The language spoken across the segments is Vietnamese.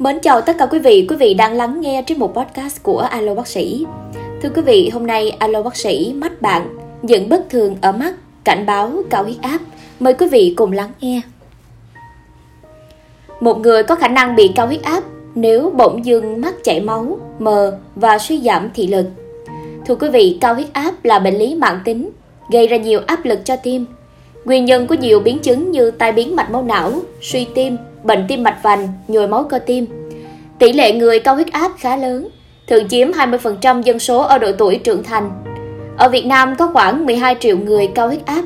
Mến chào tất cả quý vị, quý vị đang lắng nghe trên một podcast của Alo Bác sĩ. Thưa quý vị, hôm nay Alo Bác sĩ mắt bạn những bất thường ở mắt, cảnh báo cao huyết áp. Mời quý vị cùng lắng nghe. Một người có khả năng bị cao huyết áp nếu bỗng dưng mắt chảy máu, mờ và suy giảm thị lực. Thưa quý vị, cao huyết áp là bệnh lý mạng tính, gây ra nhiều áp lực cho tim. Nguyên nhân của nhiều biến chứng như tai biến mạch máu não, suy tim, bệnh tim mạch vành, nhồi máu cơ tim. Tỷ lệ người cao huyết áp khá lớn, thường chiếm 20% dân số ở độ tuổi trưởng thành. Ở Việt Nam có khoảng 12 triệu người cao huyết áp.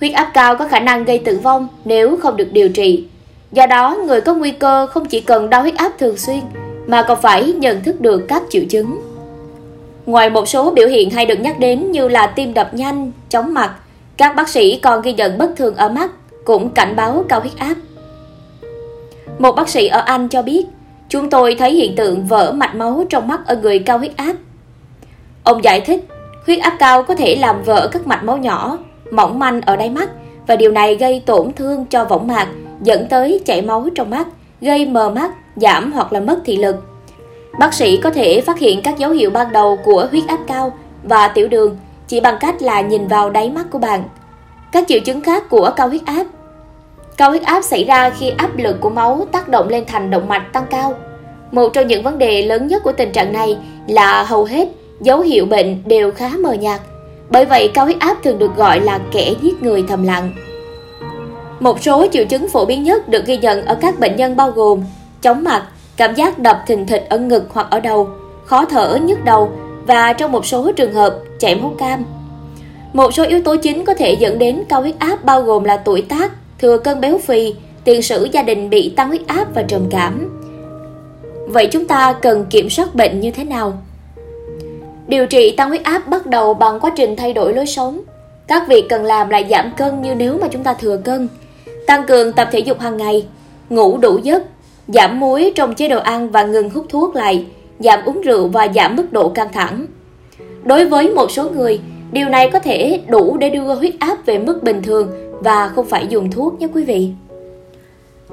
Huyết áp cao có khả năng gây tử vong nếu không được điều trị. Do đó, người có nguy cơ không chỉ cần đo huyết áp thường xuyên, mà còn phải nhận thức được các triệu chứng. Ngoài một số biểu hiện hay được nhắc đến như là tim đập nhanh, chóng mặt, các bác sĩ còn ghi nhận bất thường ở mắt, cũng cảnh báo cao huyết áp. Một bác sĩ ở Anh cho biết, chúng tôi thấy hiện tượng vỡ mạch máu trong mắt ở người cao huyết áp. Ông giải thích, huyết áp cao có thể làm vỡ các mạch máu nhỏ, mỏng manh ở đáy mắt và điều này gây tổn thương cho võng mạc, dẫn tới chảy máu trong mắt, gây mờ mắt, giảm hoặc là mất thị lực. Bác sĩ có thể phát hiện các dấu hiệu ban đầu của huyết áp cao và tiểu đường chỉ bằng cách là nhìn vào đáy mắt của bạn. Các triệu chứng khác của cao huyết áp Cao huyết áp xảy ra khi áp lực của máu tác động lên thành động mạch tăng cao. Một trong những vấn đề lớn nhất của tình trạng này là hầu hết dấu hiệu bệnh đều khá mờ nhạt. Bởi vậy cao huyết áp thường được gọi là kẻ giết người thầm lặng. Một số triệu chứng phổ biến nhất được ghi nhận ở các bệnh nhân bao gồm chóng mặt, cảm giác đập thình thịch ở ngực hoặc ở đầu, khó thở, nhức đầu và trong một số trường hợp chảy máu cam. Một số yếu tố chính có thể dẫn đến cao huyết áp bao gồm là tuổi tác, thừa cân béo phì, tiền sử gia đình bị tăng huyết áp và trầm cảm. Vậy chúng ta cần kiểm soát bệnh như thế nào? Điều trị tăng huyết áp bắt đầu bằng quá trình thay đổi lối sống. Các việc cần làm là giảm cân như nếu mà chúng ta thừa cân, tăng cường tập thể dục hàng ngày, ngủ đủ giấc, giảm muối trong chế độ ăn và ngừng hút thuốc lại, giảm uống rượu và giảm mức độ căng thẳng. Đối với một số người, điều này có thể đủ để đưa huyết áp về mức bình thường và không phải dùng thuốc nhé quý vị.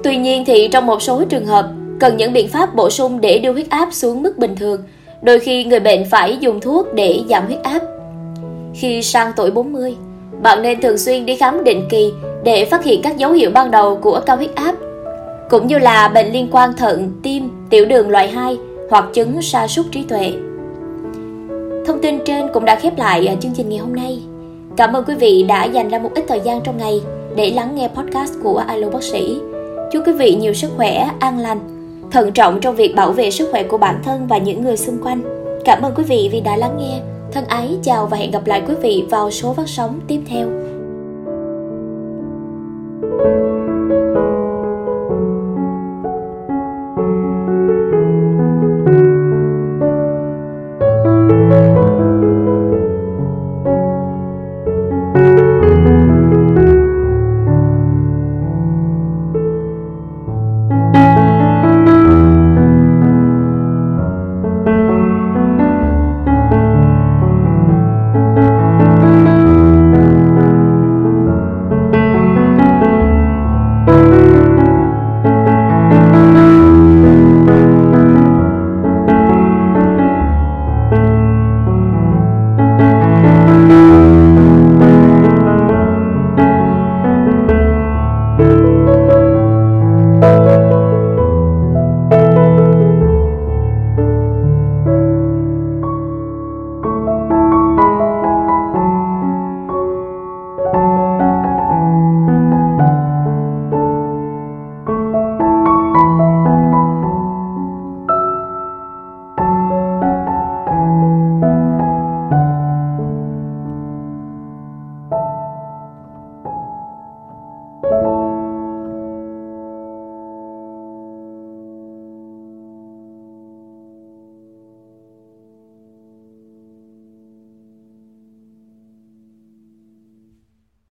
Tuy nhiên thì trong một số trường hợp cần những biện pháp bổ sung để đưa huyết áp xuống mức bình thường. Đôi khi người bệnh phải dùng thuốc để giảm huyết áp. Khi sang tuổi 40, bạn nên thường xuyên đi khám định kỳ để phát hiện các dấu hiệu ban đầu của cao huyết áp, cũng như là bệnh liên quan thận, tim, tiểu đường loại 2 hoặc chứng sa sút trí tuệ. Thông tin trên cũng đã khép lại à, chương trình ngày hôm nay. Cảm ơn quý vị đã dành ra một ít thời gian trong ngày để lắng nghe podcast của Alo Bác sĩ. Chúc quý vị nhiều sức khỏe, an lành, thận trọng trong việc bảo vệ sức khỏe của bản thân và những người xung quanh. Cảm ơn quý vị vì đã lắng nghe. Thân ái chào và hẹn gặp lại quý vị vào số phát sóng tiếp theo. thank you